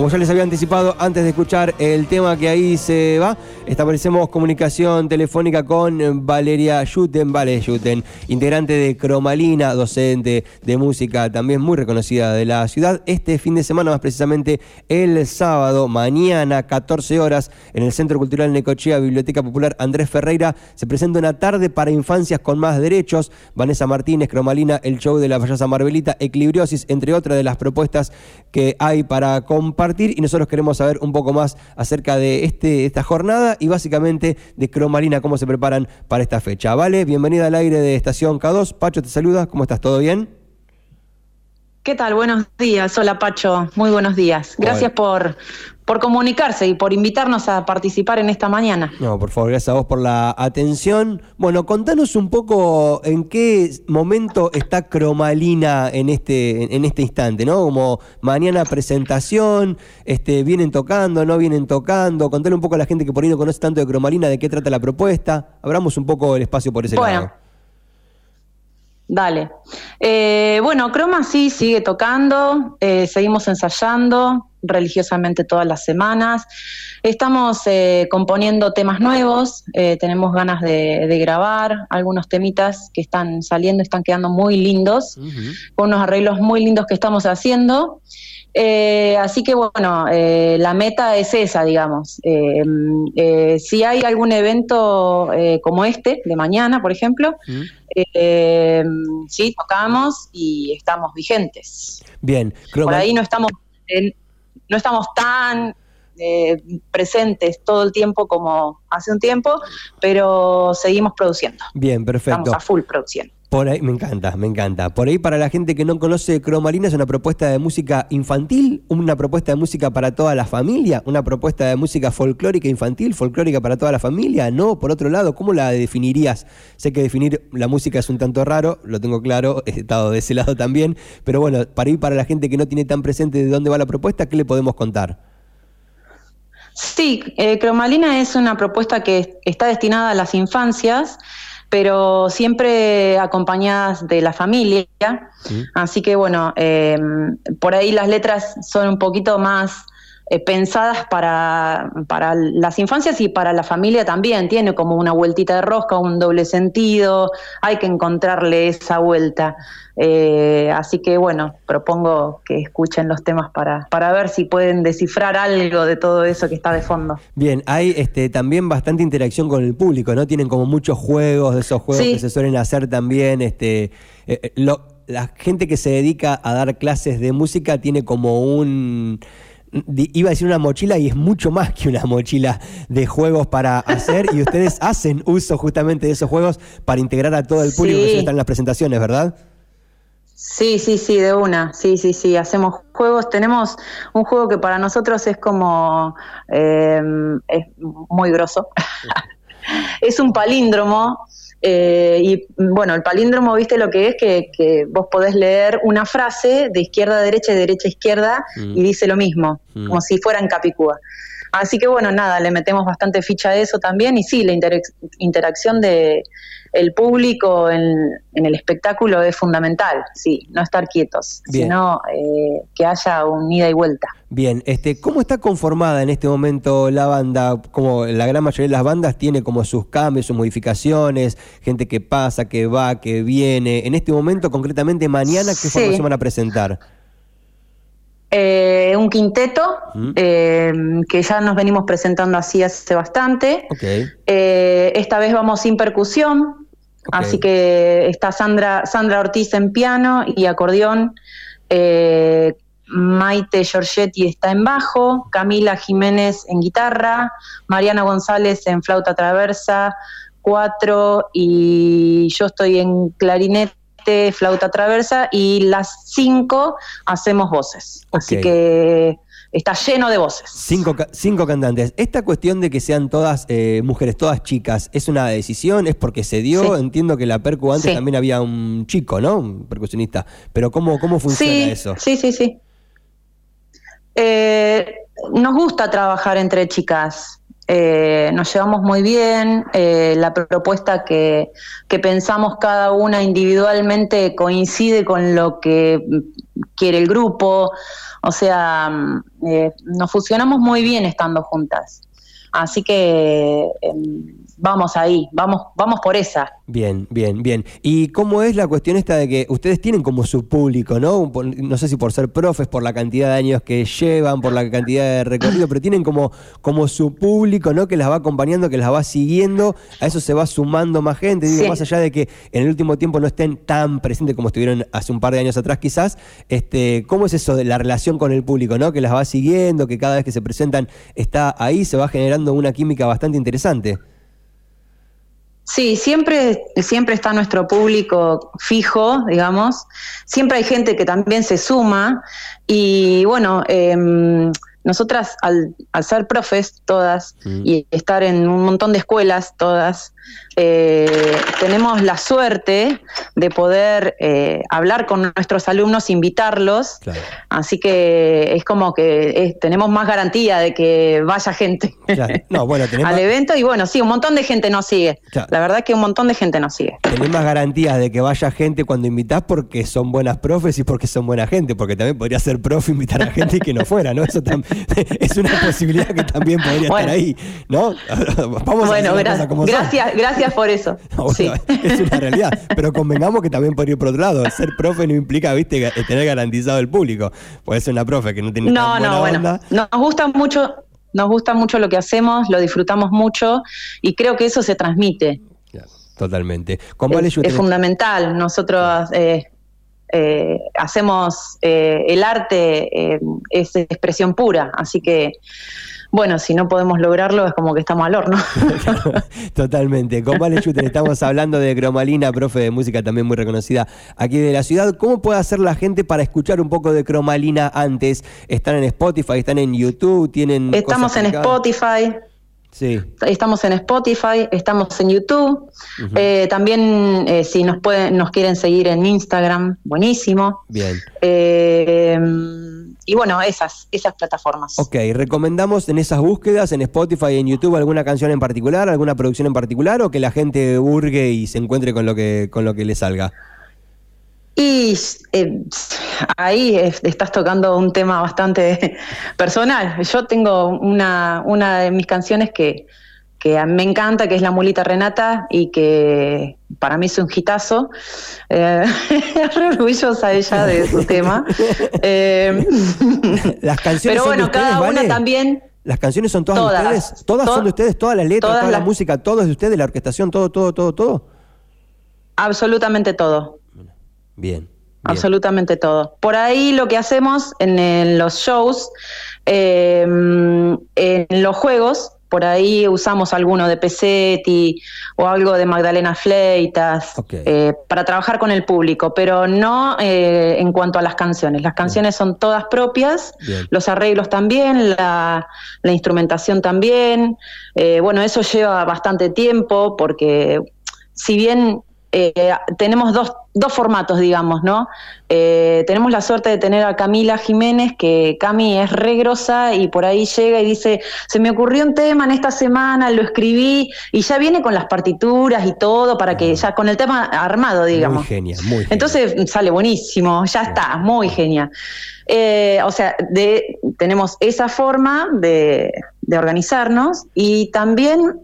como ya les había anticipado antes de escuchar el tema que ahí se va, establecemos comunicación telefónica con Valeria Schuten, Vale Schuten, integrante de Cromalina, docente de música, también muy reconocida de la ciudad. Este fin de semana, más precisamente el sábado, mañana, 14 horas, en el Centro Cultural Necochea, Biblioteca Popular Andrés Ferreira, se presenta una tarde para infancias con más derechos. Vanessa Martínez, Cromalina, el show de la payasa Marbelita, Equilibriosis, entre otras de las propuestas que hay para compartir. Y nosotros queremos saber un poco más acerca de este, esta jornada y básicamente de Cromalina, cómo se preparan para esta fecha. Vale, bienvenida al aire de Estación K2. Pacho te saluda, ¿cómo estás? ¿Todo bien? ¿Qué tal? Buenos días. Hola Pacho, muy buenos días. Gracias por, por comunicarse y por invitarnos a participar en esta mañana. No, por favor, gracias a vos por la atención. Bueno, contanos un poco en qué momento está Cromalina en este, en este instante, ¿no? Como mañana presentación, este, vienen tocando, no vienen tocando. Contale un poco a la gente que por ahí no conoce tanto de Cromalina, de qué trata la propuesta. Abramos un poco el espacio por ese lado. Dale. Eh, bueno, Croma sí sigue tocando, eh, seguimos ensayando religiosamente todas las semanas. Estamos eh, componiendo temas nuevos, tenemos ganas de, grabar algunos temitas que están saliendo, están quedando muy lindos, con unos arreglos muy lindos que estamos haciendo. Eh, así que bueno, eh, la meta es esa, digamos. Eh, si hay algún evento como este, de mañana, por ejemplo, mm. sí, tocamos y estamos vigentes. Bien, por ahí no estamos, no estamos tan presentes todo el tiempo como hace un tiempo, pero seguimos produciendo. Bien, perfecto. Estamos a full produciendo. Por ahí, me encanta, me encanta. Por ahí, para la gente que no conoce Cromalina, es una propuesta de música infantil, una propuesta de música para toda la familia, una propuesta de música folclórica infantil, folclórica para toda la familia. No, por otro lado, ¿cómo la definirías? Sé que definir la música es un tanto raro, lo tengo claro, he estado de ese lado también, pero bueno, para ir para la gente que no tiene tan presente de dónde va la propuesta, ¿qué le podemos contar? Sí, eh, Cromalina es una propuesta que está destinada a las infancias pero siempre acompañadas de la familia. Así que bueno, em, por ahí las letras son un poquito más eh, pensadas para, para las infancias y para la familia también. Tiene como una vueltita de rosca, un doble sentido, hay que encontrarle esa vuelta. Eh, así que bueno, propongo que escuchen los temas para, para ver si pueden descifrar algo de todo eso que está de fondo. Bien, hay este, también bastante interacción con el público, ¿no? Tienen como muchos juegos, de esos juegos que se suelen hacer también. Este, eh, la gente que se dedica a dar clases de música tiene como un iba a decir una mochila y es mucho más que una mochila de juegos para hacer y ustedes hacen uso justamente de esos juegos para integrar a todo el público que está en las presentaciones, ¿verdad? Sí, sí, sí, de una. Sí, sí, sí. Hacemos juegos. Tenemos un juego que para nosotros es como. Eh, es muy grosso. es un palíndromo. Eh, y bueno, el palíndromo, viste lo que es, que, vos podés leer una frase de izquierda a derecha y derecha a izquierda mm. y dice lo mismo, mm. como si fuera en Capicúa. Así que bueno, nada, le metemos bastante ficha a eso también y sí, la interacción de, el público en, el espectáculo es fundamental, sí, no estar quietos, sino eh, que haya un ida y vuelta. Bien, este, ¿cómo está conformada en este momento la banda? Como la gran mayoría de las bandas tiene como sus cambios, sus modificaciones, gente que pasa, que va, que viene. En este momento, concretamente mañana, ¿qué sí. se van a presentar? Eh, un quinteto mm. eh, que ya nos venimos presentando así hace bastante. esta vez vamos sin percusión, Así que está Sandra, Sandra Ortiz en piano y acordeón, eh, Maite Giorgetti está en bajo, Camila Jiménez en guitarra, Mariana González en flauta traversa, cuatro y yo estoy en clarinete, flauta traversa y las cinco hacemos voces. Así que está lleno de voces. Cinco, cinco cantantes. Esta cuestión de que sean todas eh, mujeres, todas chicas, ¿es una decisión? ¿Es porque se dio? Entiendo que la percu antes también había un chico, ¿no? Un percusionista. Pero ¿cómo, cómo funciona eso? Sí, sí, sí. Eh, nos gusta trabajar entre chicas. Eh, nos llevamos muy bien, eh, la propuesta que, que, pensamos cada una individualmente coincide con lo que quiere el grupo, o sea, mm, eh, nos fusionamos muy bien estando juntas. Así que em, vamos ahí, vamos, vamos por esa. Bien, bien, bien. ¿Y cómo es la cuestión esta de que ustedes tienen como su público, ¿no? No sé si por ser profes, por la cantidad de años que llevan, por la cantidad de recorrido, pero tienen como, como su público, ¿no? Que las va acompañando, que las va siguiendo. A eso se va sumando más gente. Digo, más allá de que en el último tiempo no estén tan presentes como estuvieron hace un par de años atrás, quizás. Este, ¿Cómo es eso de la relación con el público, ¿no? Que las va siguiendo, que cada vez que se presentan está ahí, se va generando una química bastante interesante. Sí, siempre, siempre está nuestro público fijo, digamos. Siempre hay gente que también se suma. Y bueno, eh, nosotras al, ser profes todas mm. y estar en un montón de escuelas todas, eh, tenemos la suerte de poder eh, hablar con nuestros alumnos, invitarlos, así que es como que tenemos más garantía de que vaya gente al evento y bueno, sí, un montón de gente nos sigue. La verdad es que un montón de gente nos sigue. Tenés más garantía de que vaya gente cuando invitás porque son buenas profes y porque son buena gente, porque también podría ser profe invitar a gente y que no fuera, ¿no? Eso es una posibilidad que también podría estar ahí, ¿no? Vamos bueno, a como gracias, gracias por eso. Es una realidad. Pero convengamos que también podría ir por otro lado. Ser profe no implica, viste, tener garantizado el público. Puede ser una profe que no tiene No, no, bueno. Nos gusta mucho, nos gusta mucho lo que hacemos, lo disfrutamos mucho y creo que eso se transmite. totalmente. es, fundamental. Nosotros eh, eh, hacemos eh, el arte, es expresión pura, así que bueno, si no podemos lograrlo es como que estamos al horno. Totalmente. Con Vale Shooter estamos hablando de Cromalina, profe de música también muy reconocida aquí de la ciudad. ¿Cómo puede hacer la gente para escuchar un poco de Cromalina antes? ¿Están en Spotify? ¿Están en YouTube? ¿Tienen Estamos en Spotify. Sí. Estamos en Spotify, estamos en YouTube. Eh, también eh, si nos pueden, nos quieren seguir en Instagram, buenísimo. Bien. Eh, y bueno, esas, esas plataformas. Ok, recomendamos en esas búsquedas, en Spotify, en YouTube, alguna canción en particular, alguna producción en particular, o que la gente hurgue y se encuentre con lo que, con lo que le salga. Y eh, ahí estás tocando un tema bastante personal. Yo tengo una, una de mis canciones que, que me encanta, que es La Mulita Renata y que para mí es un hitazo. Eh, orgullosa ella de su tema. Eh, Las canciones Pero bueno, cada una también. Las canciones son todas, de ustedes. Todas son de ustedes, todas las letras, toda la música, todo es de ustedes, la orquestación, todo, todo, todo, todo. Absolutamente todo. Bien. Absolutamente todo. Por ahí lo que hacemos en, los shows, eh, en los juegos, por ahí usamos alguno de Pesetti o algo de Magdalena Fleitas eh, para trabajar con el público, pero no eh, en cuanto a las canciones. Las canciones son todas propias, los arreglos también, la, instrumentación también. bueno, eso lleva bastante tiempo porque si bien eh, tenemos dos, dos, formatos, digamos, ¿no? Eh, tenemos la suerte de tener a Camila Jiménez, que Cami es regrosa y por ahí llega y dice, se me ocurrió un tema en esta semana, lo escribí y ya viene con las partituras y todo para que ya con el tema armado, digamos. Muy genial, muy genial. Entonces sale buenísimo, ya está, muy genial. Eh, o sea, de, tenemos esa forma de, de organizarnos y también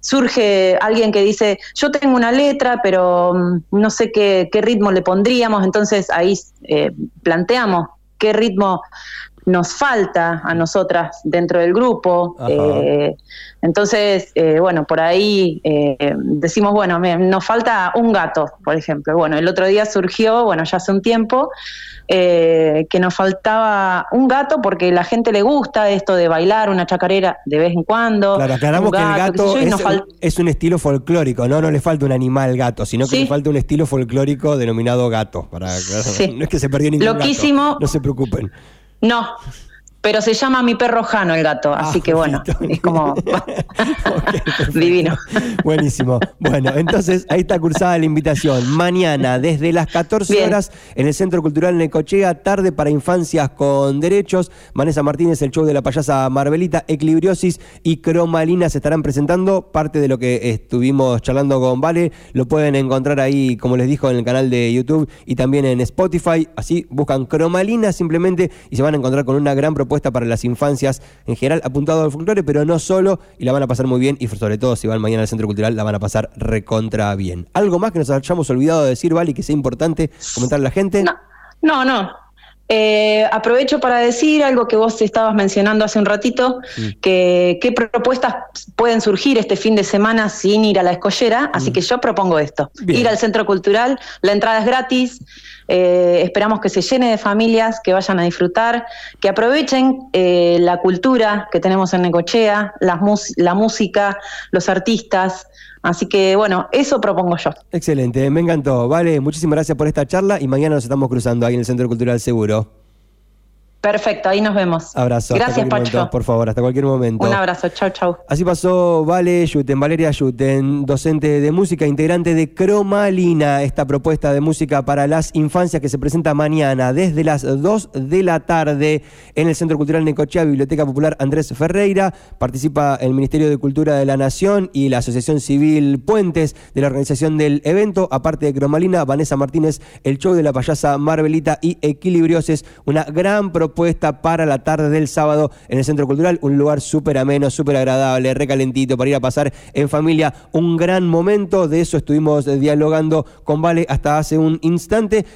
surge alguien que dice, yo tengo una letra, pero mm, no sé qué, ritmo le pondríamos, entonces ahí eh, planteamos qué ritmo nos falta a nosotras dentro del grupo. Eh, entonces, eh, bueno, por ahí decimos, bueno, nos falta un gato, por ejemplo. Bueno, el otro día surgió, bueno, ya hace un tiempo, eh, que nos faltaba un gato porque la gente le gusta esto de bailar una chacarera de vez en cuando. Claro, aclaramos que el gato es, un estilo folclórico, ¿no? No le falta un animal gato, sino que le falta un estilo folclórico denominado gato. Para, No es que se perdió ningún Loquísimo. no se preocupen. No, pero se llama mi perro Jano el gato, así ah, que bueno, es como divino. Buenísimo. Bueno, entonces ahí está cursada la invitación. Mañana, desde las 14 horas, en el Centro Cultural Necochea, tarde para infancias con derechos. Vanessa Martínez, el show de la payasa Marbelita, Equilibriosis y Cromalina se estarán presentando. Parte de lo que estuvimos charlando con Vale, lo pueden encontrar ahí, como les dijo, en el canal de YouTube y también en Spotify. Así buscan Cromalina simplemente y se van a encontrar con una gran propuesta para las infancias en general, apuntado al folclore, pero no solo, y la van a pasar muy bien, y sobre todo si van mañana al Centro Cultural, la van a pasar recontra bien. ¿Algo más que nos hayamos olvidado de decir, Vale, que sea importante comentar a la gente? No, no. Eh, aprovecho para decir algo que vos estabas mencionando hace un ratito, mm. que qué propuestas pueden surgir este fin de semana sin ir a la escollera, así mm. que yo propongo esto, ir al centro cultural, la entrada es gratis, eh, esperamos que se llene de familias, que vayan a disfrutar, que aprovechen eh, la cultura que tenemos en Necochea, la música, los artistas. Así que bueno, eso propongo yo. Excelente, me encantó. Vale, muchísimas gracias por esta charla y mañana nos estamos cruzando ahí en el Centro Cultural Seguro. Perfecto, ahí nos vemos. Abrazo. Gracias, Pacho. por favor, hasta cualquier momento. Un abrazo, chau, chau. Así pasó Vale Yuten, Valeria Yuten, docente de música, integrante de Cromalina, esta propuesta de música para las infancias que se presenta mañana desde las 2 de la tarde en el Centro Cultural Necochea, Biblioteca Popular Andrés Ferreira. Participa el Ministerio de Cultura de la Nación y la Asociación Civil Puentes de la organización del evento. Aparte de Cromalina, Vanessa Martínez, el show de la payasa Marvelita y Equilibrioses, una gran propuesta propuesta para la tarde del sábado en el Centro Cultural, un lugar súper ameno, súper agradable, recalentito para ir a pasar en familia un gran momento. De eso estuvimos dialogando con Vale hasta hace un instante.